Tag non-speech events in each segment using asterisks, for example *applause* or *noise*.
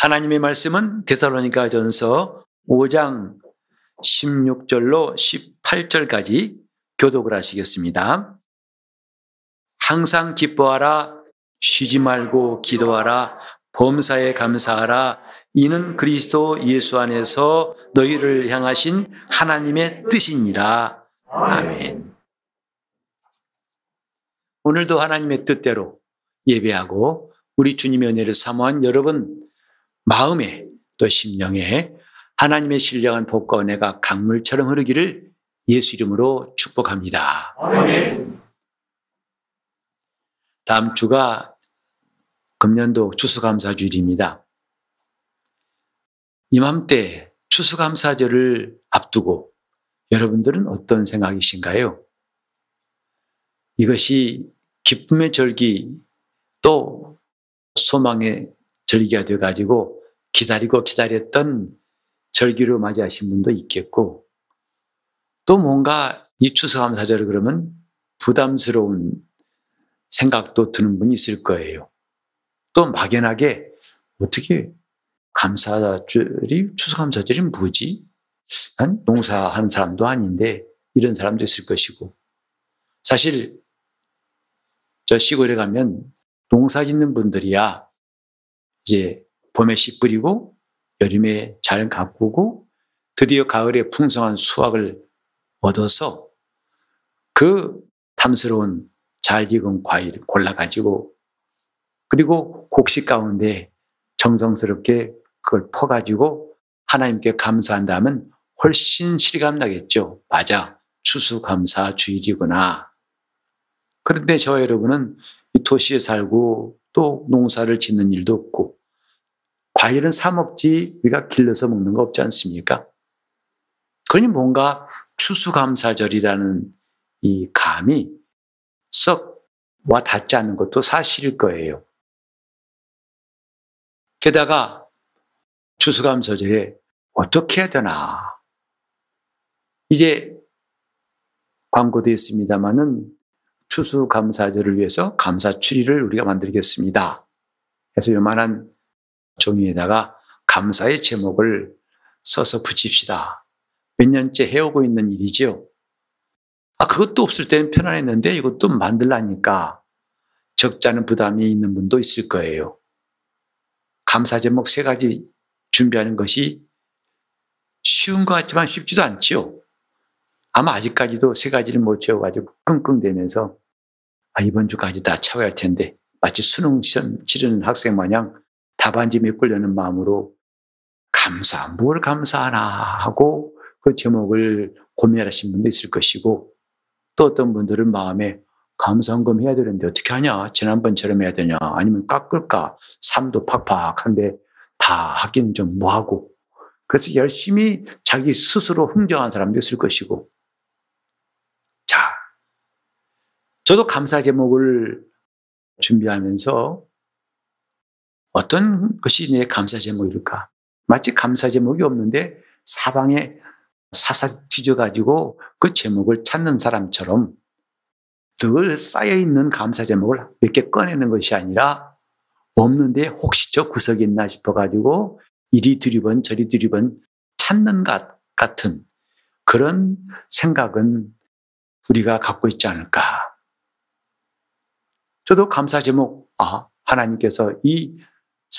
하나님의 말씀은 데살로니가 전서 5장 16절로 18절까지 교독을 하시겠습니다. 항상 기뻐하라 쉬지 말고 기도하라 범사에 감사하라 이는 그리스도 예수 안에서 너희를 향하신 하나님의 뜻이니라. 아멘. 오늘도 하나님의 뜻대로 예배하고 우리 주님의 은혜를 사모한 여러분 마음에 또 심령에 하나님의 신령한 복과 은혜가 강물처럼 흐르기를 예수 이름으로 축복합니다. 아멘. 다음 주가 금년도 추수감사주일입니다. 이맘때 추수감사절을 앞두고 여러분들은 어떤 생각이신가요? 이것이 기쁨의 절기 또 소망의 절기가 되어가지고 기다리고 기다렸던 절기로 맞이하신 분도 있겠고 또 뭔가 이 추수감 사절을 그러면 부담스러운 생각도 드는 분이 있을 거예요. 또 막연하게 어떻게 감사절이 추수감사절이 뭐지? 난 농사하는 사람도 아닌데 이런 사람도 있을 것이고 사실 저 시골에 가면 농사 짓는 분들이야 이제 봄에 씨 뿌리고 여름에 잘 가꾸고 드디어 가을에 풍성한 수확을 얻어서 그 탐스러운 잘 익은 과일 골라가지고 그리고 곡식 가운데 정성스럽게 그걸 퍼가지고 하나님께 감사한다면 훨씬 실감 나겠죠. 맞아. 추수감사 주일이구나. 그런데 저 여러분은 이 도시에 살고 또 농사를 짓는 일도 없고 과일은 사 먹지 우리가 길러서 먹는 거 없지 않습니까? 그러니 뭔가 추수감사절이라는 이 감이 썩 와 닿지 않는 것도 사실일 거예요. 게다가 추수감사절에 어떻게 해야 되나. 이제 광고도 있습니다만은 추수감사절을 위해서 감사추리를 우리가 만들겠습니다. 그래서 요만한 종이에다가 감사의 제목을 써서 붙입시다. 몇 년째 해오고 있는 일이지요. 아, 그것도 없을 때는 편안했는데 이것도 만들라니까 적지 않은 부담이 있는 분도 있을 거예요. 감사 제목 세 가지 준비하는 것이 쉬운 것 같지만 쉽지도 않지요. 아마 아직까지도 세 가지를 못 채워가지고 끙끙대면서 아, 이번 주까지 다 채워야 할 텐데 마치 수능 시험 치르는 학생 마냥 답안지 메꾸려는 마음으로 감사, 뭘 감사하나 하고 그 제목을 고민하신 분도 있을 것이고 또 어떤 분들은 마음에 감사헌금 해야 되는데 어떻게 하냐? 지난번처럼 해야 되냐? 아니면 깎을까? 삶도 팍팍한데 다 하기는 좀 뭐하고. 그래서 열심히 자기 스스로 흥정한 사람도 있을 것이고. 자, 저도 감사 제목을 준비하면서 어떤 것이 내 감사 제목일까? 마치 감사 제목이 없는데 사방에 사사 뒤져가지고 그 제목을 찾는 사람처럼 늘 쌓여있는 감사 제목을 몇 개 꺼내는 것이 아니라 없는데 혹시 저 구석에 있나 싶어가지고 이리 두리번 저리 두리번 찾는 것 같은 그런 생각은 우리가 갖고 있지 않을까. 저도 감사 제목, 아, 하나님께서 이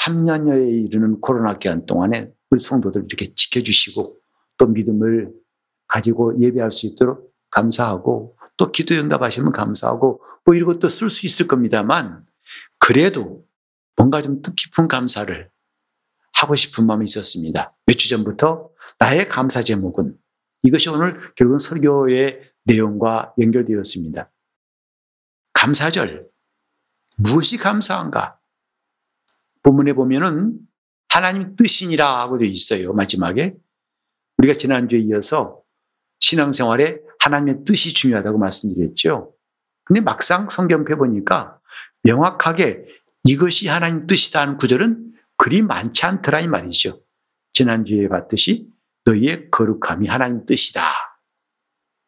3년여에 이르는 코로나 기간 동안에 우리 성도들 이렇게 지켜주시고 또 믿음을 가지고 예배할 수 있도록 감사하고 또 기도 응답하시면 감사하고 뭐 이런 것도 쓸 수 있을 겁니다만 그래도 뭔가 좀 뜻깊은 감사를 하고 싶은 마음이 있었습니다. 몇 주 전부터 나의 감사 제목은 이것이 오늘 결국은 설교의 내용과 연결되었습니다. 감사절. 무엇이 감사한가? 본문에 보면은 하나님 뜻이니라 하고 되어 있어요. 마지막에. 우리가 지난주에 이어서 신앙생활에 하나님의 뜻이 중요하다고 말씀드렸죠. 근데 막상 성경표 보니까 명확하게 이것이 하나님 뜻이다 하는 구절은 그리 많지 않더라 이 말이죠. 지난주에 봤듯이 너희의 거룩함이 하나님 뜻이다.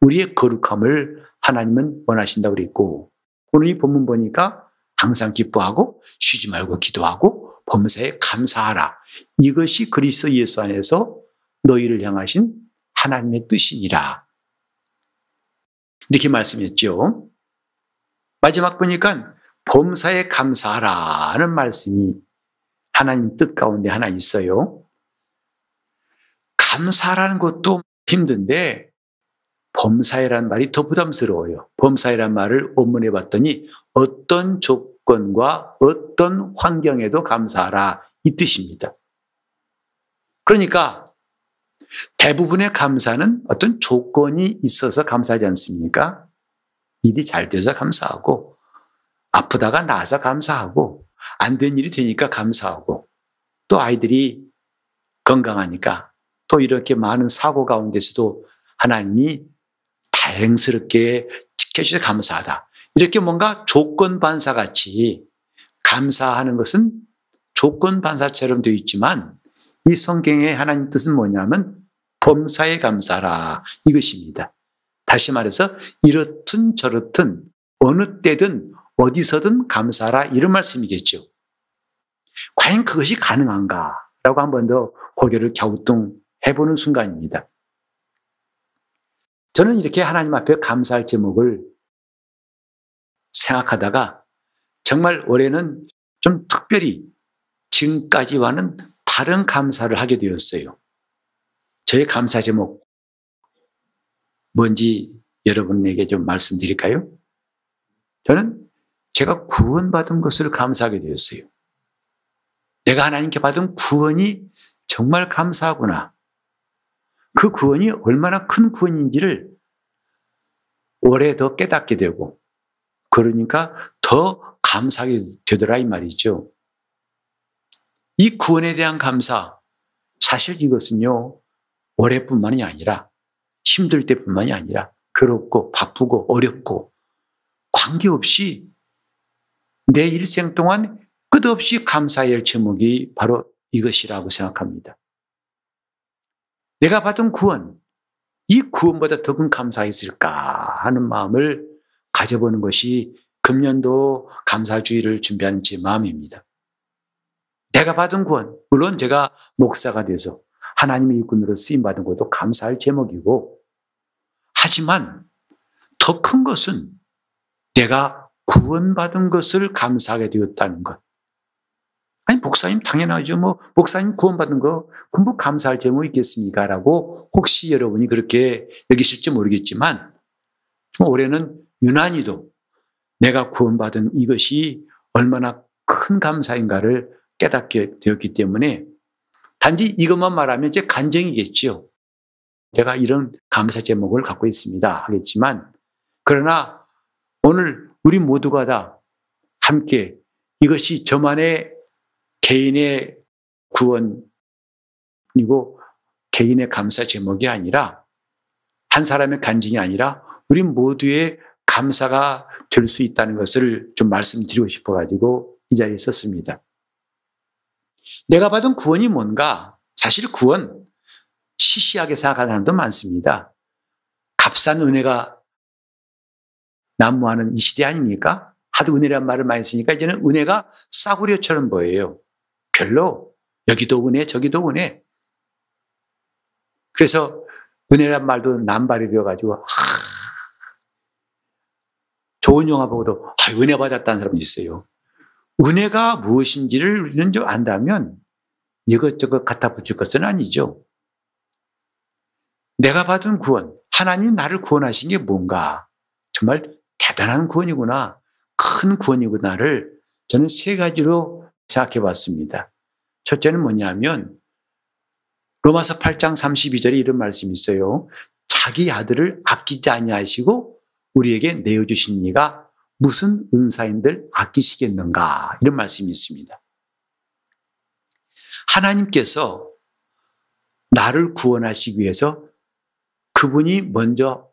우리의 거룩함을 하나님은 원하신다고 그랬고 오늘 이 본문 보니까 항상 기뻐하고 쉬지 말고 기도하고 범사에 감사하라. 이것이 그리스도 예수 안에서 너희를 향하신 하나님의 뜻이니라. 이렇게 말씀했죠. 마지막 보니까 범사에 감사하라는 말씀이 하나님 뜻 가운데 하나 있어요. 감사라는 것도 힘든데 범사에란 말이 더 부담스러워요. 범사에란 말을 원문해 봤더니 어떤 조 건과 어떤 환경에도 감사하라 이 뜻입니다. 그러니까 대부분의 감사는 어떤 조건이 있어서 감사하지 않습니까? 일이 잘 돼서 감사하고 아프다가 나서 감사하고 안 된 일이 되니까 감사하고 또 아이들이 건강하니까 또 이렇게 많은 사고 가운데서도 하나님이 다행스럽게 지켜주셔서 감사하다. 이렇게 뭔가 조건 반사 같이 감사하는 것은 조건 반사처럼 되어 있지만 이 성경의 하나님 뜻은 뭐냐면 범사에 감사라 이것입니다. 다시 말해서 이렇든 저렇든 어느 때든 어디서든 감사라 이런 말씀이겠죠. 과연 그것이 가능한가? 라고 한 번 더 고개를 갸우뚱 해보는 순간입니다. 저는 이렇게 하나님 앞에 감사할 제목을 생각하다가 정말 올해는 좀 특별히 지금까지와는 다른 감사를 하게 되었어요. 저의 감사 제목 뭔지 여러분에게 좀 말씀드릴까요? 저는 제가 구원받은 것을 감사하게 되었어요. 내가 하나님께 받은 구원이 정말 감사하구나. 그 구원이 얼마나 큰 구원인지를 올해 더 깨닫게 되고, 그러니까 더 감사하게 되더라, 이 말이죠. 이 구원에 대한 감사, 사실 이것은요, 올해뿐만이 아니라, 힘들 때뿐만이 아니라, 괴롭고, 바쁘고, 어렵고, 관계없이 내 일생 동안 끝없이 감사해야 할 제목이 바로 이것이라고 생각합니다. 내가 받은 구원, 이 구원보다 더 큰 감사했을까 하는 마음을 가져보는 것이 금년도 감사주의를 준비한 제 마음입니다. 내가 받은 구원, 물론 제가 목사가 돼서 하나님의 일꾼으로 쓰임받은 것도 감사할 제목이고, 하지만 더 큰 것은 내가 구원받은 것을 감사하게 되었다는 것. 아니, 목사님 당연하죠. 뭐, 목사님 구원받은 거 군부 감사할 제목 있겠습니까? 라고 혹시 여러분이 그렇게 여기실지 모르겠지만, 올해는 유난히도 내가 구원받은 이것이 얼마나 큰 감사인가를 깨닫게 되었기 때문에 단지 이것만 말하면 제 간정이겠지요. 제가 이런 감사 제목을 갖고 있습니다. 하겠지만, 그러나 오늘 우리 모두가 다 함께 이것이 저만의 개인의 구원이고 개인의 감사 제목이 아니라 한 사람의 간증이 아니라 우리 모두의 감사가 될 수 있다는 것을 좀 말씀드리고 싶어가지고 이 자리에 섰습니다. 내가 받은 구원이 뭔가? 사실 구원, 시시하게 생각하는 사람도 많습니다. 값싼 은혜가 난무하는 이 시대 아닙니까? 하도 은혜란 말을 많이 쓰니까 이제는 은혜가 싸구려처럼 보여요. 별로 여기도 은혜 저기도 은혜. 그래서 은혜란 말도 남발이 되어가지고 하, 좋은 영화 보고도 아, 은혜 받았다는 사람이 있어요. 은혜가 무엇인지를 우리는 좀 안다면 이것저것 갖다 붙일 것은 아니죠. 내가 받은 구원, 하나님 나를 구원하신 게 뭔가 정말 대단한 구원이구나, 큰 구원이구나를 저는 세 가지로 생각해 봤습니다. 첫째는 뭐냐면 로마서 8장 32절에 이런 말씀이 있어요. 자기 아들을 아끼지 아니하시고 우리에게 내어 주신 이가 무슨 은사인들 아끼시겠는가 이런 말씀이 있습니다. 하나님께서 나를 구원하시기 위해서 그분이 먼저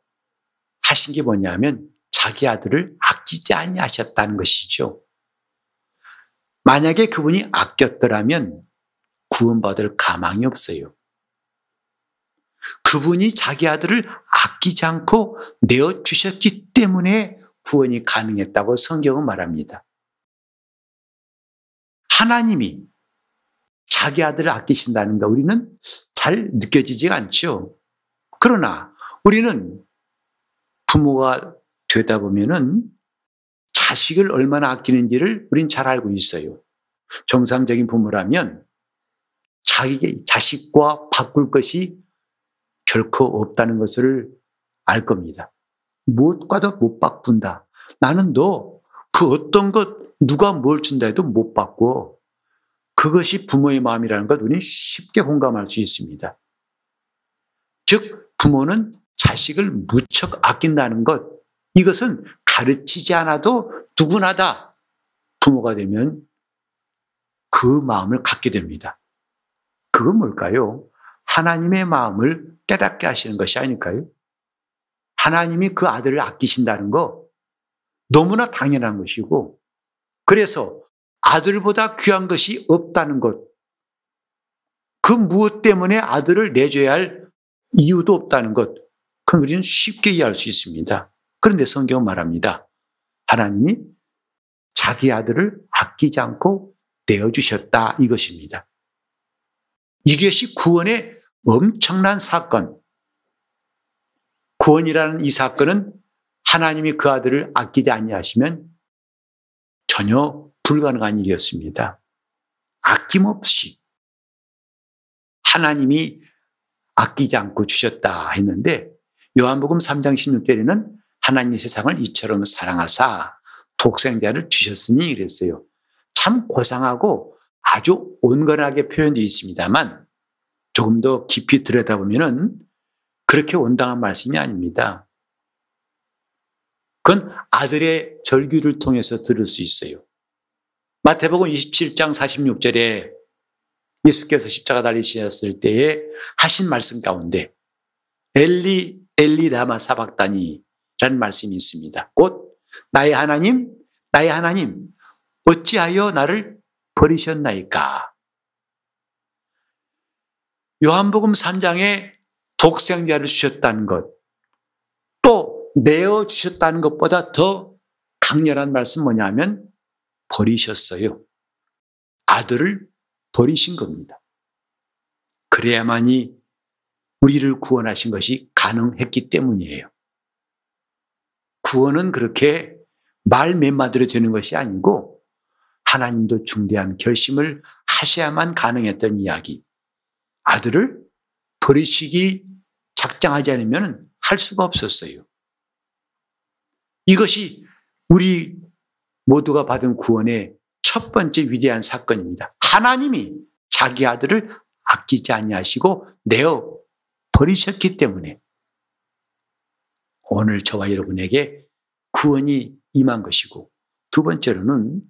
하신 게 뭐냐면 자기 아들을 아끼지 아니하셨다는 것이죠. 만약에 그분이 아꼈더라면 구원받을 가망이 없어요. 그분이 자기 아들을 아끼지 않고 내어 주셨기 때문에 구원이 가능했다고 성경은 말합니다. 하나님이 자기 아들을 아끼신다는 거 우리는 잘 느껴지지가 않죠. 그러나 우리는 부모가 되다 보면은 자식을 얼마나 아끼는지를 우린 잘 알고 있어요. 정상적인 부모라면 자기 자식과 바꿀 것이 결코 없다는 것을 알 겁니다. 무엇과도 못 바꾼다. 나는 너 그 어떤 것 누가 뭘 준다 해도 못 바꿔. 그것이 부모의 마음이라는 것 우리는 쉽게 공감할 수 있습니다. 즉 부모는 자식을 무척 아낀다는 것 이것은 가르치지 않아도 누구나 다 부모가 되면 그 마음을 갖게 됩니다. 그건 뭘까요? 하나님의 마음을 깨닫게 하시는 것이 아닐까요? 하나님이 그 아들을 아끼신다는 거 너무나 당연한 것이고, 그래서 아들보다 귀한 것이 없다는 것, 그 무엇 때문에 아들을 내줘야 할 이유도 없다는 것, 그럼 우리는 쉽게 이해할 수 있습니다. 그런데 성경은 말합니다. 하나님이 자기 아들을 아끼지 않고 내어주셨다 이것입니다. 이것이 구원의 엄청난 사건. 구원이라는 이 사건은 하나님이 그 아들을 아끼지 아니하시면 전혀 불가능한 일이었습니다. 아낌없이 하나님이 아끼지 않고 주셨다 했는데 요한복음 3장 16절에는 하나님이 세상을 이처럼 사랑하사 독생자를 주셨으니 그랬어요. 참 고상하고 아주 온건하게 표현되어 있습니다만 조금 더 깊이 들여다보면은 그렇게 온당한 말씀이 아닙니다. 그건 아들의 절규를 통해서 들을 수 있어요. 마태복음 27장 46절에 예수께서 십자가 달리셨을 때에 하신 말씀 가운데 엘리 엘리 라마 사박다니라는 말씀이 있습니다. 곧 나의 하나님 나의 하나님 어찌하여 나를 버리셨나이까? 요한복음 3장에 독생자를 주셨다는 것, 또 내어 주셨다는 것보다 더 강렬한 말씀 뭐냐면 버리셨어요. 아들을 버리신 겁니다. 그래야만이 우리를 구원하신 것이 가능했기 때문이에요. 구원은 그렇게 말 몇 마디로 되는 것이 아니고 하나님도 중대한 결심을 하셔야만 가능했던 이야기. 아들을 버리시기 작정하지 않으면 할 수가 없었어요. 이것이 우리 모두가 받은 구원의 첫 번째 위대한 사건입니다. 하나님이 자기 아들을 아끼지 아니하시고 내어 버리셨기 때문에 오늘 저와 여러분에게 구원이 임한 것이고 두 번째로는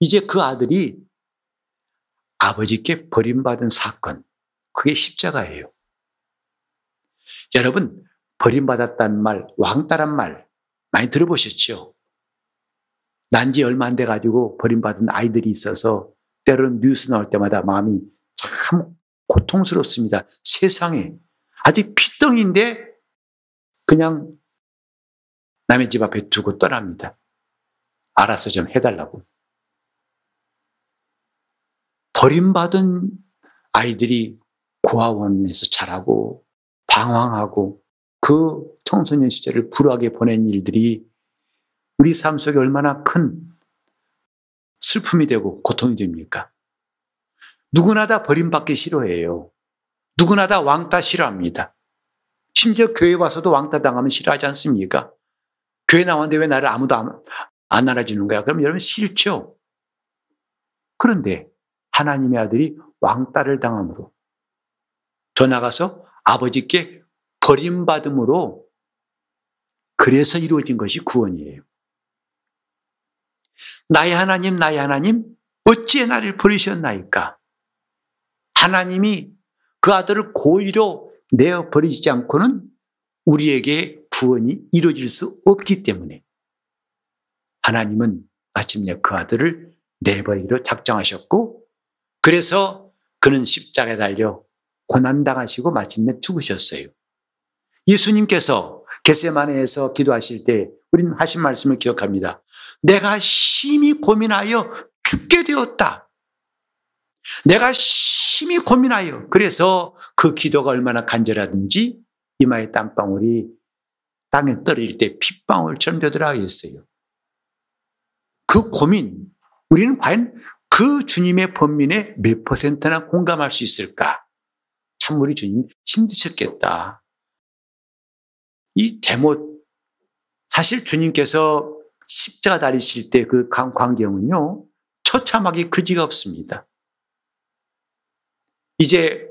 이제 그 아들이 아버지께 버림받은 사건, 그게 십자가예요. 여러분, 버림받았다는 말, 왕따란 말 많이 들어보셨죠? 난지 얼마 안 돼가지고 버림받은 아이들이 있어서 때로는 뉴스 나올 때마다 마음이 참 고통스럽습니다. 세상에 아직 피덩인데 그냥 남의 집 앞에 두고 떠납니다. 알아서 좀 해달라고. 버림받은 아이들이 고아원에서 자라고 방황하고 그 청소년 시절을 불우하게 보낸 일들이 우리 삶 속에 얼마나 큰 슬픔이 되고 고통이 됩니까? 누구나 다 버림받기 싫어해요. 누구나 다 왕따 싫어합니다. 심지어 교회 와서도 왕따 당하면 싫어하지 않습니까? 교회 나왔는데 왜 나를 아무도 안 알아주는 거야? 그럼 여러분 싫죠? 그런데 하나님의 아들이 왕따를 당함으로 더 나가서 아버지께 버림받음으로 그래서 이루어진 것이 구원이에요. 나의 하나님, 나의 하나님, 어찌 나를 버리셨나이까? 하나님이 그 아들을 고의로 내어 버리지 않고는 우리에게 구원이 이루어질 수 없기 때문에 하나님은 마침내 그 아들을 내버리기로 작정하셨고 그래서 그는 십자가에 달려 고난당하시고 마침내 죽으셨어요. 예수님께서 겟세마네에서 기도하실 때 우리는 하신 말씀을 기억합니다. 내가 심히 고민하여 죽게 되었다. 내가 심히 고민하여 그래서 그 기도가 얼마나 간절하든지 이마에 땀방울이 땅에 떨어질 때 핏방울처럼 되더라 했어요. 그 고민, 우리는 과연 그 주님의 번민에 몇 퍼센트나 공감할 수 있을까? 참 우리 주님 힘드셨겠다. 이 대못, 사실 주님께서 십자가 다리실 때 그 광경은요, 처참하기 그지가 없습니다. 이제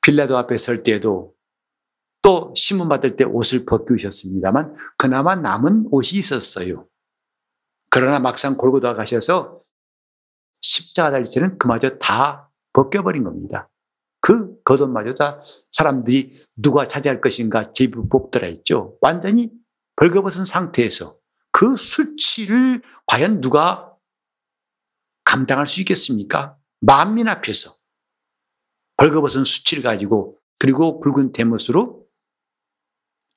빌라도 앞에 설 때도 또 신문 받을 때 옷을 벗기셨습니다만 그나마 남은 옷이 있었어요. 그러나 막상 골고다 가셔서 십자가 달릴 때는 그마저 다 벗겨버린 겁니다. 그 겉옷마저 다 사람들이 누가 차지할 것인가 제비 뽑더라 했죠. 완전히 벌거벗은 상태에서 그 수치를 과연 누가 감당할 수 있겠습니까? 만민 앞에서 벌거벗은 수치를 가지고 그리고 붉은 대못으로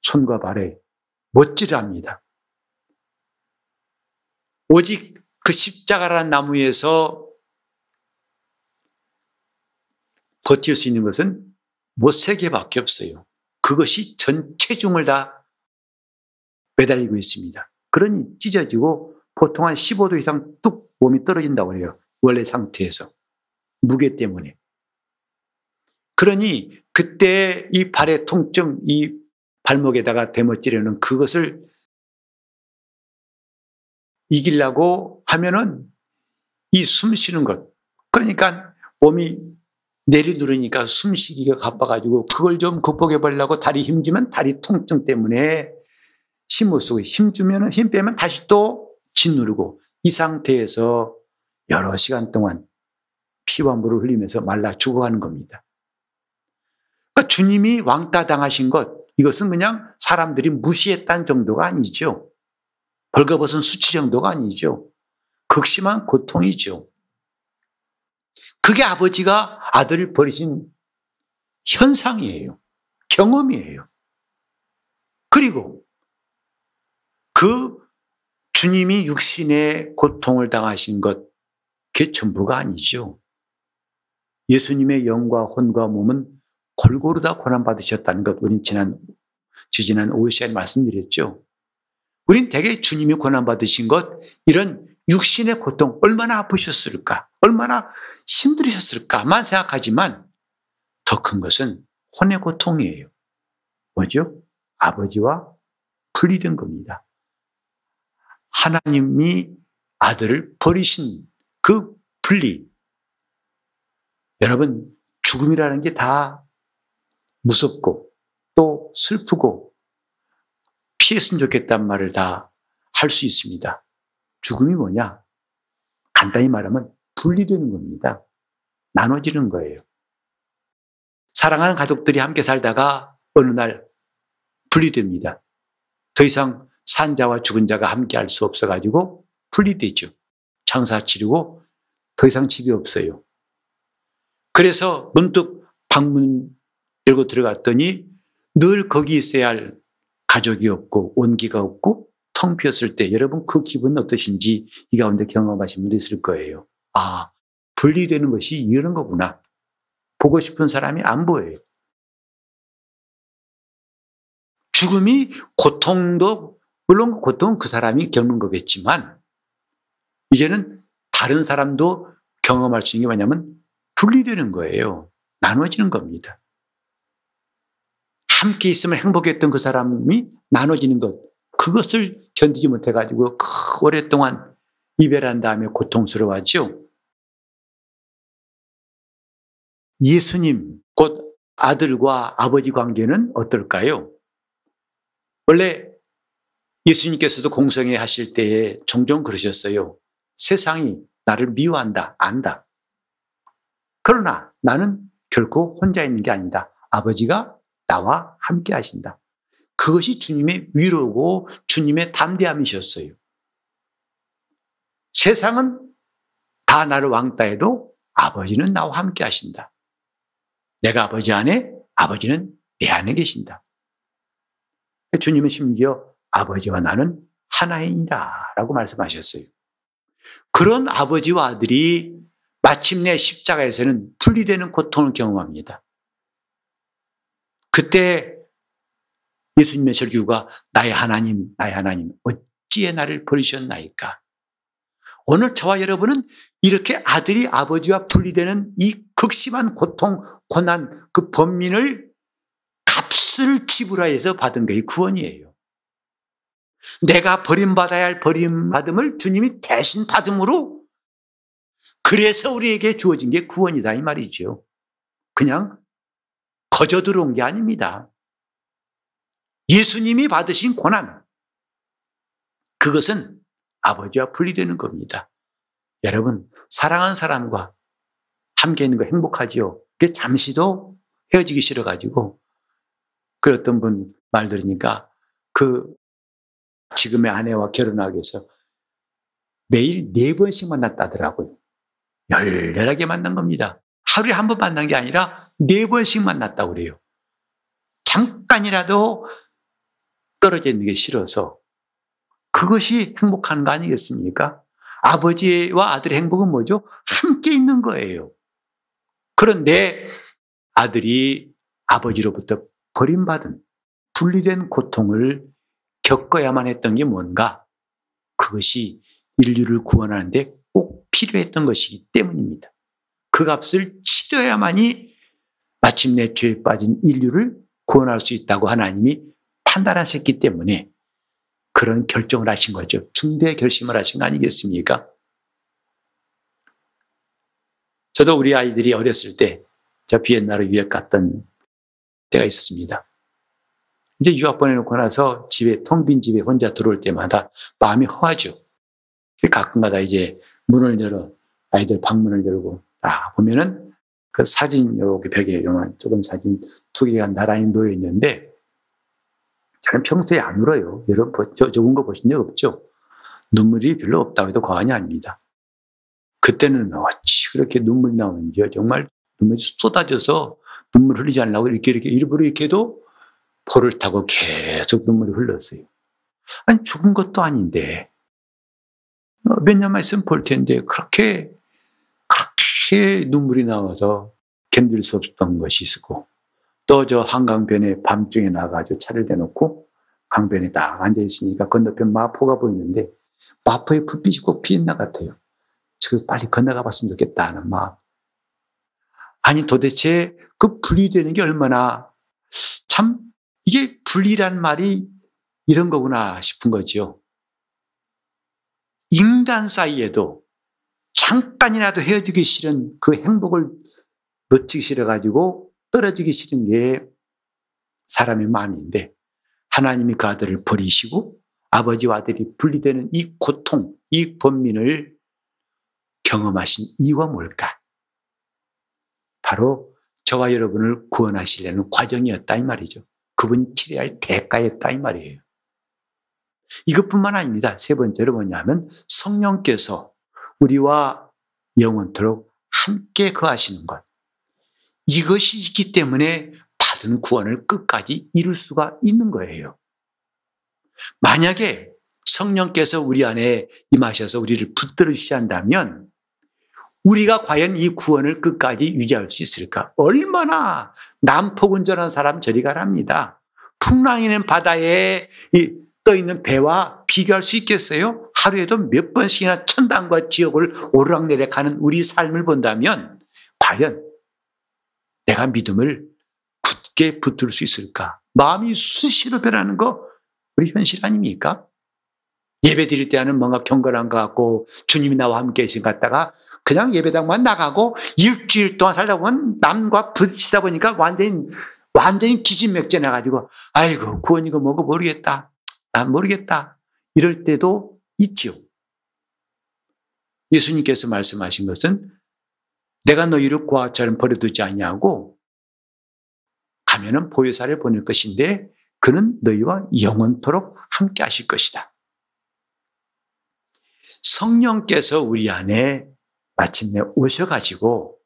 손과 발에 못질을 합니다. 오직 그 십자가라는 나무에서 버틸 수 있는 것은 못세 개밖에 없어요. 그것이 전 체중을 다 매달리고 있습니다. 그러니 찢어지고 보통 한 15도 이상 뚝 몸이 떨어진다고 해요. 원래 상태에서. 무게 때문에. 그러니 그때 이 발의 통증, 이 발목에다가 대못질려는 그것을 이기려고 하면은 이 숨 쉬는 것. 그러니까 몸이 내리누르니까 숨 쉬기가 가빠가지고 그걸 좀 극복해 보려고 다리 힘주면 다리 통증 때문에 힘을 쓰고 힘 주면 힘 빼면 다시 또 짓누르고 이 상태에서 여러 시간 동안 피와 물을 흘리면서 말라 죽어가는 겁니다. 그러니까 주님이 왕따 당하신 것 이것은 그냥 사람들이 무시했다는 정도가 아니죠. 벌거벗은 수치 정도가 아니죠. 극심한 고통이죠. 그게 아버지가 아들을 버리신 현상이에요. 경험이에요. 그리고 그 주님이 육신의 고통을 당하신 것, 그게 전부가 아니죠. 예수님의 영과 혼과 몸은 골고루 다 고난받으셨다는 것, 우린 지난, 지지난 5 시간에 말씀드렸죠. 우린 대개 주님이 고난받으신 것, 이런 육신의 고통, 얼마나 아프셨을까? 얼마나 힘들으셨을까만 생각하지만 더 큰 것은 혼의 고통이에요. 뭐죠? 아버지와 분리된 겁니다. 하나님이 아들을 버리신 그 분리. 여러분, 죽음이라는 게 다 무섭고 또 슬프고 피했으면 좋겠다는 말을 다 할 수 있습니다. 죽음이 뭐냐? 간단히 말하면 분리되는 겁니다. 나눠지는 거예요. 사랑하는 가족들이 함께 살다가 어느 날 분리됩니다. 더 이상 산 자와 죽은 자가 함께 할 수 없어가지고 분리되죠. 장사 치르고 더 이상 집이 없어요. 그래서 문득 방문 열고 들어갔더니 늘 거기 있어야 할 가족이 없고 온기가 없고 텅 비었을 때 여러분 그 기분은 어떠신지 이 가운데 경험하신 분도 있을 거예요. 아, 분리되는 것이 이런 거구나. 보고 싶은 사람이 안 보여요. 죽음이 고통도, 물론 고통은 그 사람이 겪는 거겠지만, 이제는 다른 사람도 경험할 수 있는 게 뭐냐면 분리되는 거예요. 나눠지는 겁니다. 함께 있으면 행복했던 그 사람이 나눠지는 것, 그것을 견디지 못해가지고 그 오랫동안 이별한 다음에 고통스러워하죠. 예수님, 곧 아들과 아버지 관계는 어떨까요? 원래 예수님께서도 공성회 하실 때에 종종 그러셨어요. 세상이 나를 미워한다, 안다. 그러나 나는 결코 혼자 있는 게 아니다. 아버지가 나와 함께 하신다. 그것이 주님의 위로고 주님의 담대함이셨어요. 세상은 다 나를 왕따 해도 아버지는 나와 함께 하신다. 내가 아버지 안에, 아버지는 내 안에 계신다. 주님은 심지어 아버지와 나는 하나이다 라고 말씀하셨어요. 그런 아버지와 아들이 마침내 십자가에서는 분리되는 고통을 경험합니다. 그때 예수님의 설교가 나의 하나님, 나의 하나님, 어찌에 나를 버리셨나이까? 오늘 저와 여러분은 이렇게 아들이 아버지와 분리되는 이 극심한 고통, 고난, 그 범민을 값을 지불하여서 받은 게 구원이에요. 내가 버림받아야 할 버림받음을 주님이 대신 받음으로 그래서 우리에게 주어진 게 구원이다 이 말이죠. 그냥 거저 들어온 게 아닙니다. 예수님이 받으신 고난 그것은 아버지와 분리되는 겁니다. 여러분 사랑하는 사람과 함께 있는 거 행복하지요. 잠시도 헤어지기 싫어가지고 그 어떤 분 말 들으니까 그 지금의 아내와 결혼하기 위해서 매일 네 번씩 만났다더라고요. 열렬하게 만난 겁니다. 하루에 한 번 만난 게 아니라 네 번씩 만났다고 그래요. 잠깐이라도 떨어져 있는 게 싫어서 그것이 행복한 거 아니겠습니까? 아버지와 아들의 행복은 뭐죠? 함께 있는 거예요. 그런데 아들이 아버지로부터 버림받은 분리된 고통을 겪어야만 했던 게 뭔가? 그것이 인류를 구원하는데 꼭 필요했던 것이기 때문입니다. 그 값을 치러야만이 마침내 죄에 빠진 인류를 구원할 수 있다고 하나님이 판단하셨기 때문에 그런 결정을 하신 거죠. 중대 결심을 하신 거 아니겠습니까? 저도 우리 아이들이 어렸을 때 저 비엔나로 유학 갔던 때가 있었습니다. 이제 유학 보내놓고 나서 집에, 텅빈 집에 혼자 들어올 때마다 마음이 허하죠. 가끔가다 이제 문을 열어, 아이들 방문을 열고, 아, 보면은 그 사진, 요렇게 벽에 요만 조금 사진 두 개가 나란히 놓여 있는데, 저는 평소에 안 울어요. 여러분, 저, 저 운 거 보신 적 없죠? 눈물이 별로 없다고 해도 과언이 아닙니다. 그때는 어찌 그렇게 눈물이 나오는지 정말 눈물이 쏟아져서 눈물 흘리지 않으려고 이렇게 이렇게 일부러 이렇게 해도 볼을 타고 계속 눈물이 흘렀어요. 아니, 죽은 것도 아닌데, 어, 몇 년만 있으면 볼 텐데, 그렇게, 그렇게 눈물이 나와서 견딜 수 없었던 것이 있었고, 또 저 한강변에 밤중에 나가서 차를 대놓고 강변에 딱 앉아있으니까 건너편 마포가 보이는데, 마포에 불빛이 꼭 피었나 같아요. 저 빨리 건너가 봤으면 좋겠다는 마음. 아니, 도대체 그 분리되는 게 얼마나 참 이게 분리란 말이 이런 거구나 싶은 거죠. 인간 사이에도 잠깐이라도 헤어지기 싫은 그 행복을 놓치기 싫어가지고 떨어지기 싫은 게 사람의 마음인데 하나님이 그 아들을 버리시고 아버지와 아들이 분리되는 이 고통, 이 번민을 경험하신 이유가 뭘까? 바로 저와 여러분을 구원하시려는 과정이었다 이 말이죠. 그분이 치료할 대가였다 이 말이에요. 이것뿐만 아닙니다. 세 번째로 뭐냐면 성령께서 우리와 영원토록 함께 거하시는 것. 이것이 있기 때문에 받은 구원을 끝까지 이룰 수가 있는 거예요. 만약에 성령께서 우리 안에 임하셔서 우리를 붙들으시지 않다면 우리가 과연 이 구원을 끝까지 유지할 수 있을까? 얼마나 남폭운전한 사람 저리 가랍니다. 풍랑이는 바다에 떠 있는 배와 비교할 수 있겠어요? 하루에도 몇 번씩이나 천당과 지옥을 오르락내리락 하는 우리 삶을 본다면 과연 내가 믿음을 굳게 붙들 수 있을까? 마음이 수시로 변하는 거 우리 현실 아닙니까? 예배 드릴 때 하는 뭔가 경건한 것 같고 주님이 나와 함께 계신 것 같다가 그냥 예배당만 나가고 일주일 동안 살다 보면 남과 부딪히다 보니까 완전히, 완전히 기진맥제 나가지고 아이고 구원 이거 뭐고 모르겠다. 난 모르겠다. 이럴 때도 있죠. 예수님께서 말씀하신 것은 내가 너희를 고아처럼 버려두지 아니하고 가면은 보혜사를 보낼 것인데 그는 너희와 영원토록 함께 하실 것이다. 성령께서 우리 안에 마침내 오셔가지고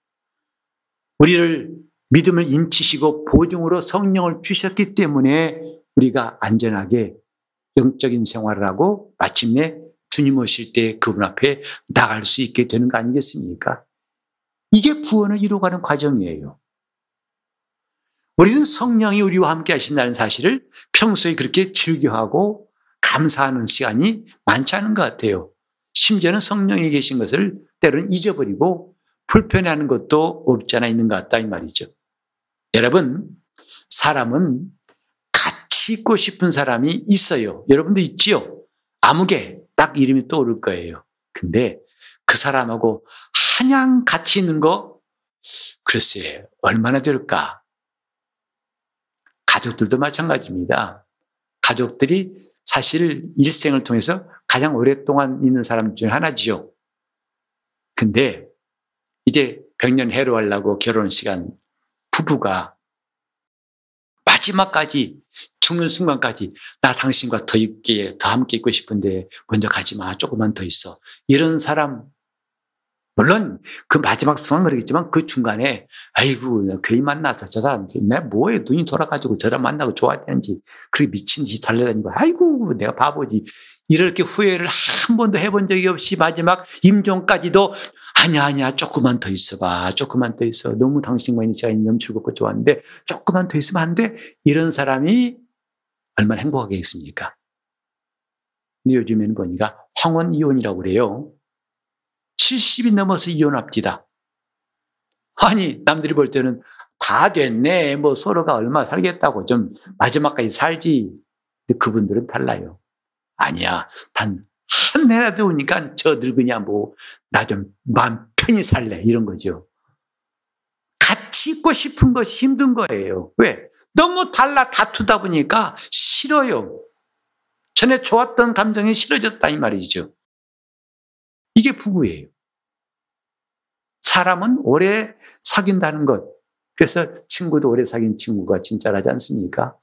우리를 믿음을 인치시고 보증으로 성령을 주셨기 때문에 우리가 안전하게 영적인 생활을 하고 마침내 주님 오실 때 그분 앞에 나갈 수 있게 되는 거 아니겠습니까? 이게 구원을 이루어가는 과정이에요. 우리는 성령이 우리와 함께 하신다는 사실을 평소에 그렇게 즐겨하고 감사하는 시간이 많지 않은 것 같아요. 심지어는 성령이 계신 것을 때로는 잊어버리고 불편해하는 것도 없지 않아 있는 것 같다 이 말이죠. 여러분, 사람은 같이 있고 싶은 사람이 있어요. 여러분도 있지요? 아무개 딱 이름이 떠오를 거예요. 근데 그 사람하고 한양 같이 있는 거 글쎄 얼마나 될까? 가족들도 마찬가지입니다. 가족들이 사실 일생을 통해서 가장 오랫동안 있는 사람 중에 하나지요. 근데 이제 백년 해로 하려고 결혼 시간 부부가 마지막까지 죽는 순간까지 나 당신과 더 있게 더 함께 있고 싶은데 먼저 가지 마 조금만 더 있어 이런 사람 물론 그 마지막 순간 그러겠지만 그 중간에 아이고 괜히 만나서 저 사람 내 뭐에 눈이 돌아가지고 저랑 만나고 좋아했는지 그렇게 미친 짓 달려다니고 아이고 내가 바보지 이렇게 후회를 한 번도 해본 적이 없이 마지막 임종까지도 아니야 아니야 조금만 더 있어봐 조금만 더 있어 너무 당신과 있는 시간이 너무 즐겁고 좋았는데 조금만 더 있으면 안 돼? 이런 사람이 얼마나 행복하겠습니까? 근데 요즘에는 보니까 황혼 이혼이라고 그래요 70이 넘어서 이혼합디다. 아니, 남들이 볼 때는 다 됐네. 뭐 서로가 얼마 살겠다고 좀 마지막까지 살지. 근데 그분들은 달라요. 아니야. 단 한 해라도 오니까 저 늙으냐 뭐 나 좀 마음 편히 살래. 이런 거죠. 같이 있고 싶은 것이 힘든 거예요. 왜? 너무 달라 다투다 보니까 싫어요. 전에 좋았던 감정이 싫어졌다 이 말이죠. 이게 부부예요. 사람은 오래 사귄다는 것. 그래서 친구도 오래 사귄 친구가 진짜라지 않습니까?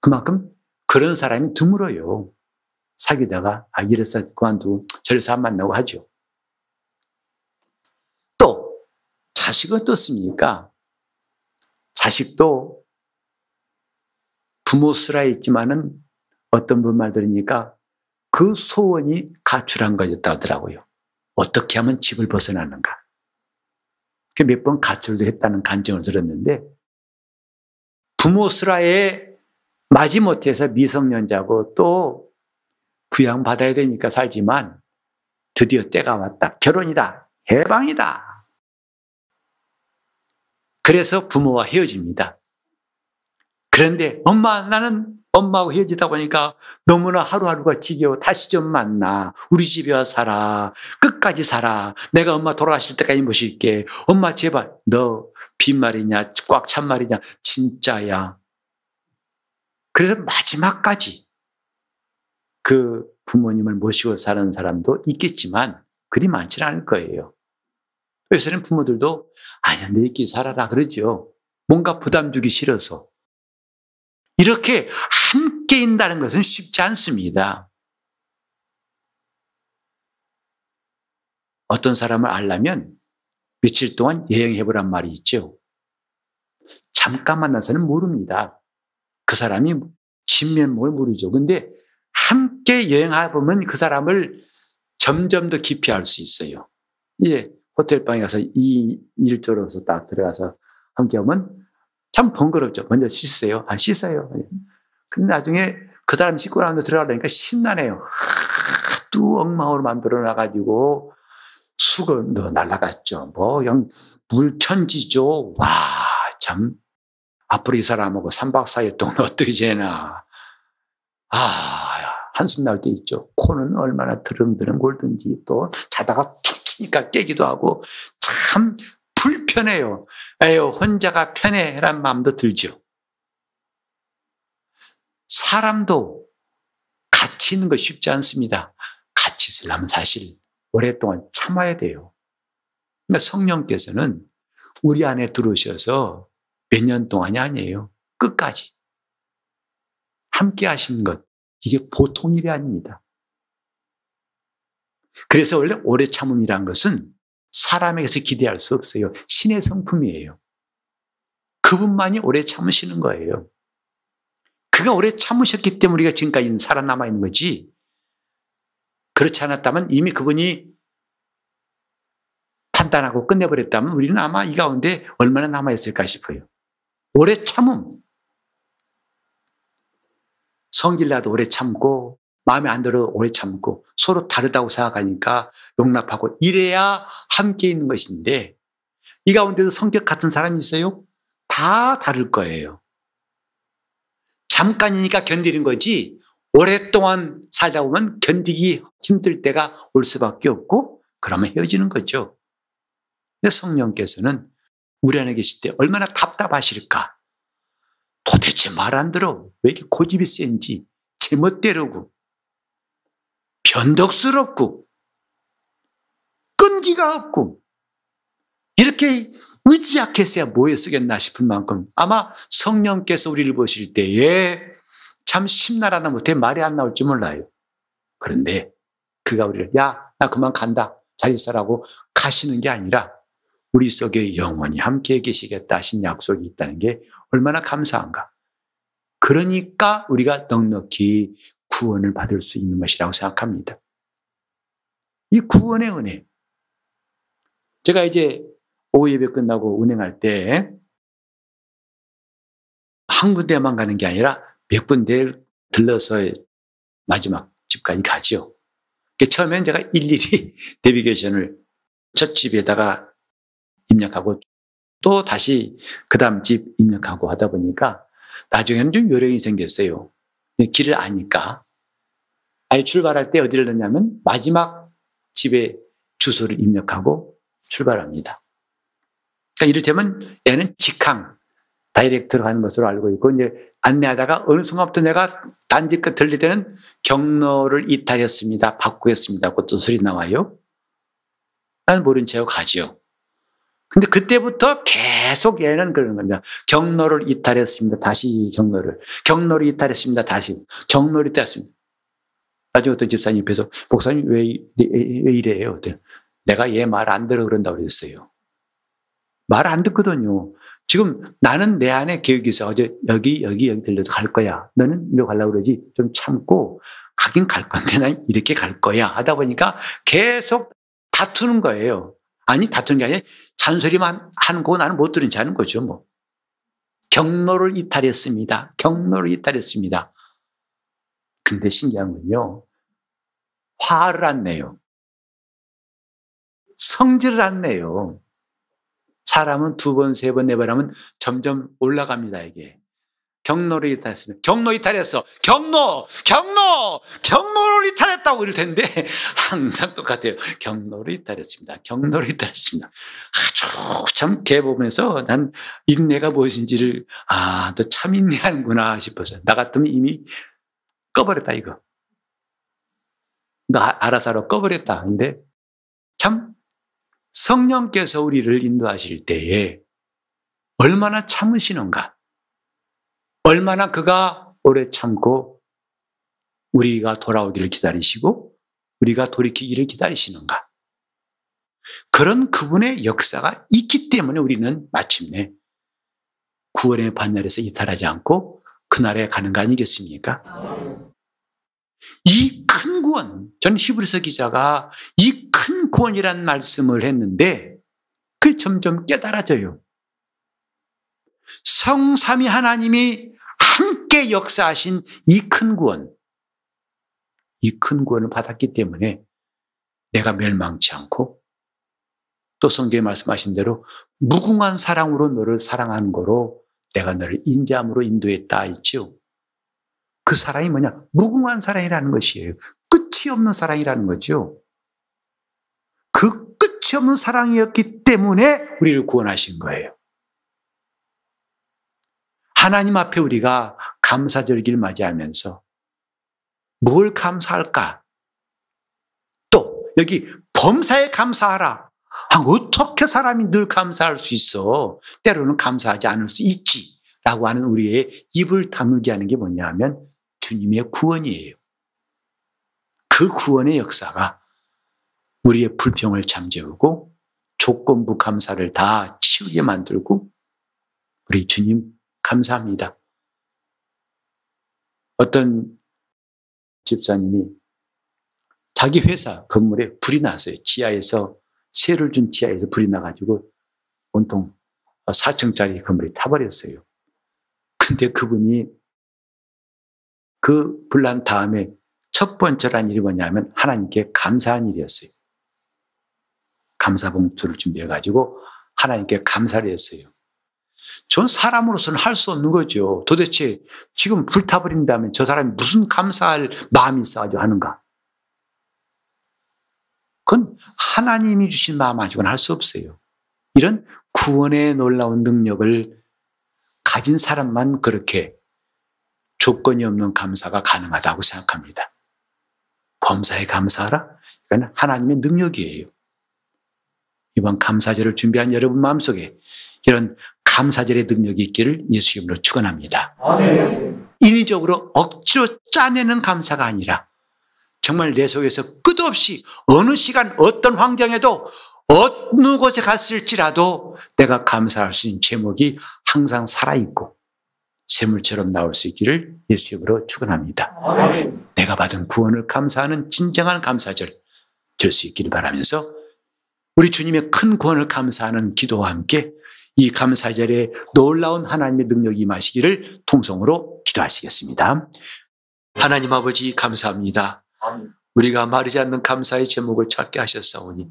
그만큼 그런 사람이 드물어요. 사귀다가, 아, 이래서 그만두고 저래서 안 만나고 하죠. 또, 자식은 어떻습니까? 자식도 부모 슬라에 있지만은 어떤 분 말 들으니까 그 소원이 가출한 거였다 하더라고요. 어떻게 하면 집을 벗어나는가? 몇 번 가출도 했다는 간증을 들었는데 부모 슬라에 마지못해서 미성년자고 또 부양받아야 되니까 살지만 드디어 때가 왔다. 결혼이다. 해방이다. 그래서 부모와 헤어집니다. 그런데 엄마 나는 엄마하고 헤어지다 보니까 너무나 하루하루가 지겨워. 다시 좀 만나. 우리 집에 와 살아. 끝까지 살아. 내가 엄마 돌아가실 때까지 모실게. 엄마 제발. 너 빈말이냐? 꽉 찬 말이냐? 진짜야. 그래서 마지막까지 그 부모님을 모시고 사는 사람도 있겠지만 그리 많지는 않을 거예요. 요새는 부모들도 아니야, 너희끼리 살아라 그러죠. 뭔가 부담 주기 싫어서. 이렇게 있다는 것은 쉽지 않습니다. 어떤 사람을 알려면 며칠 동안 여행해보란 말이 있죠. 잠깐 만나서는 모릅니다. 그 사람이 진면목을 모르죠. 근데 함께 여행해보면 그 사람을 점점 더 깊이 알 수 있어요. 이제 호텔방에 가서 이 일조로서 딱 들어가서 함께 하면 참 번거롭죠. 먼저 씻어요. 아, 씻어요. 근데 나중에 그 사람 씻고 나면 들어가려니까 신나네요. 하도 엉망으로 만들어 놔가지고 수건도 날라갔죠. 뭐, 그냥 물천지죠. 와, 참. 앞으로 이 사람하고 3박 4일 동안 *laughs* 어떻게 지내나. 아, 한숨 날 때 있죠. 코는 얼마나 드름드름 골든지 또 자다가 툭 치니까 깨기도 하고 참 불편해요. 에요, 혼자가 편해란 마음도 들죠. 사람도 같이 있는 거 쉽지 않습니다. 같이 있으려면 사실 오랫동안 참아야 돼요. 그러니까 성령께서는 우리 안에 들어오셔서 몇 년 동안이 아니에요. 끝까지. 함께 하시는 것. 이게 보통 일이 아닙니다. 그래서 원래 오래 참음이란 것은 사람에게서 기대할 수 없어요. 신의 성품이에요. 그분만이 오래 참으시는 거예요. 그가 오래 참으셨기 때문에 우리가 지금까지 살아남아 있는 거지. 그렇지 않았다면 이미 그분이 판단하고 끝내버렸다면 우리는 아마 이 가운데 얼마나 남아있을까 싶어요. 오래 참음. 성질나도 오래 참고, 마음에 안 들어 오래 참고, 서로 다르다고 생각하니까 용납하고, 이래야 함께 있는 것인데, 이 가운데도 성격 같은 사람이 있어요? 다 다를 거예요. 잠깐이니까 견디는 거지, 오랫동안 살다 보면 견디기 힘들 때가 올 수밖에 없고, 그러면 헤어지는 거죠. 근데 성령께서는 우리 안에 계실 때 얼마나 답답하실까? 도대체 말 안 들어. 왜 이렇게 고집이 센지, 제멋대로고, 변덕스럽고, 끈기가 없고, 이렇게 의지 약했어야 뭐에 쓰겠나 싶을 만큼 아마 성령께서 우리를 보실 때에 참 심나라나 못해 말이 안 나올지 몰라요. 그런데 그가 우리를, 야, 나 그만 간다. 잘 있어라고 가시는 게 아니라 우리 속에 영원히 함께 계시겠다 하신 약속이 있다는 게 얼마나 감사한가. 그러니까 우리가 넉넉히 구원을 받을 수 있는 것이라고 생각합니다. 이 구원의 은혜. 제가 이제 오후 예배 끝나고 운행할 때 한 군데만 가는 게 아니라 몇 군데를 들러서 마지막 집까지 가죠. 처음엔 제가 일일이 *laughs* 데비게이션을 첫 집에다가 입력하고 또 다시 그 다음 집 입력하고 하다 보니까 나중에는 좀 요령이 생겼어요. 길을 아니까. 아예 출발할 때 어디를 넣냐면 마지막 집에 주소를 입력하고 출발합니다. 그러니까 이를테면 얘는 직항, 다이렉트로 가는 것으로 알고 있고 이제 안내하다가 어느 순간부터 내가 단지 끝 들릴 때는 경로를 이탈했습니다. 바꾸겠습니다. 그것도 소리 나와요. 나는 모른 채 하고 가죠. 근데 그때부터 계속 얘는 그러는 겁니다. 경로를 이탈했습니다. 다시 경로를. 경로를 이탈했습니다. 다시. 경로를 이탈했습니다. 나중에 어떤 집사님 옆에서, 목사님 왜, 왜, 왜 이래요? 내가 얘 말 안 들어 그런다고 그랬어요. 말 안 듣거든요. 지금 나는 내 안에 계획이 있어. 어제 여기, 여기, 여기 들려도 갈 거야. 너는 이리로 가려고 그러지. 좀 참고 가긴 갈 건데 난 이렇게 갈 거야. 하다 보니까 계속 다투는 거예요. 아니, 다투는 게 아니라 잔소리만 하는 거 나는 못 들은 지 하는 거죠, 뭐. 경로를 이탈했습니다. 경로를 이탈했습니다. 근데 신기한 건요. 화를 안 내요. 성질을 안 내요. 사람은 두 번, 세 번, 네 번 하면 점점 올라갑니다, 이게. 경로를 이탈했습니다. 경로 이탈했어. 경로, 경로, 경로를 이탈했다고 이럴 텐데 *laughs* 항상 똑같아요. 경로를 이탈했습니다. 경로를 이탈했습니다. 아주 참 개 보면서 난 인내가 무엇인지를 아, 너 참 인내하는구나 싶어서 나 같으면 이미 꺼버렸다 이거. 너 알아서 알아 꺼버렸다. 근데 참 성령께서 우리를 인도하실 때에 얼마나 참으시는가. 얼마나 그가 오래 참고 우리가 돌아오기를 기다리시고 우리가 돌이키기를 기다리시는가. 그런 그분의 역사가 있기 때문에 우리는 마침내 구원의 반열에서 이탈하지 않고 그날에 가는 거 아니겠습니까? 이 큰 구원, 전 히브리서 기자가 이 큰 구원이란 말씀을 했는데 그 점점 깨달아져요. 성삼위 하나님이 함께 역사하신 이 큰 구원, 이 큰 구원을 받았기 때문에 내가 멸망치 않고 또 성경에 말씀하신 대로 무궁한 사랑으로 너를 사랑하는 거로 내가 너를 인자함으로 인도했다 했지요. 그 사랑이 뭐냐? 무궁한 사랑이라는 것이에요. 끝이 없는 사랑이라는 거죠. 그 끝이 없는 사랑이었기 때문에 우리를 구원하신 거예요. 하나님 앞에 우리가 감사절기를 맞이하면서 뭘 감사할까? 또 여기 범사에 감사하라. 아, 어떻게 사람이 늘 감사할 수 있어? 때로는 감사하지 않을 수 있지. 라고 하는 우리의 입을 다물게 하는 게 뭐냐 하면 주님의 구원이에요. 그 구원의 역사가 우리의 불평을 잠재우고 조건부 감사를 다 치우게 만들고 우리 주님 감사합니다. 어떤 집사님이 자기 회사 건물에 불이 났어요. 지하에서 세를 준 지하에서 불이 나가지고 온통 4층짜리 건물이 타버렸어요. 근데 그분이 그 불난 다음에 첫 번째란 일이 뭐냐면 하나님께 감사한 일이었어요. 감사 봉투를 준비해가지고 하나님께 감사를 했어요. 전 사람으로서는 할 수 없는 거죠. 도대체 지금 불타버린다면 저 사람이 무슨 감사할 마음이 있어가지고 하는가? 그건 하나님이 주신 마음 가지고는 할 수 없어요. 이런 구원의 놀라운 능력을 가진 사람만 그렇게 조건이 없는 감사가 가능하다고 생각합니다. 범사에 감사하라? 이건 하나님의 능력이에요. 이번 감사절을 준비한 여러분 마음속에 이런 감사절의 능력이 있기를 예수 이름으로 축원합니다. 인위적으로 억지로 짜내는 감사가 아니라 정말 내 속에서 끝없이 어느 시간 어떤 환경에도 어느 곳에 갔을지라도 내가 감사할 수 있는 제목이 항상 살아있고 샘물처럼 나올 수 있기를 예수 이름으로 축원합니다. 내가 받은 구원을 감사하는 진정한 감사절 될 수 있기를 바라면서 우리 주님의 큰 구원을 감사하는 기도와 함께 이 감사 절에 놀라운 하나님의 능력이 임하시기를 통성으로 기도하시겠습니다. 하나님 아버지 감사합니다. 우리가 마르지 않는 감사의 제목을 찾게 하셨사오니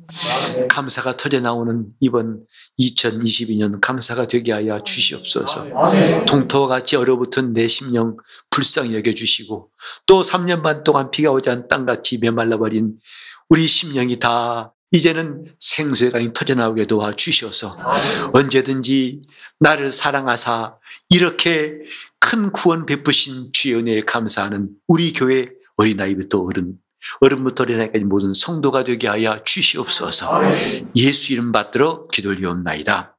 감사가 터져 나오는 이번 2022년 감사가 되게 하여 주시옵소서. 동토와 같이 얼어붙은 내 심령 불쌍히 여겨 주시고 또 3년 반 동안 비가 오지 않은 땅같이 메말라 버린 우리 심령이 다 이제는 생수의 강이 터져나오게 도와 주셔서 언제든지 나를 사랑하사 이렇게 큰 구원 베푸신 주의 은혜에 감사하는 우리 교회 어린아이부터 어른 어른부터 어린아이까지 모든 성도가 되게 하여 주시옵소서 예수 이름 받들어 기도를 리옵나이다.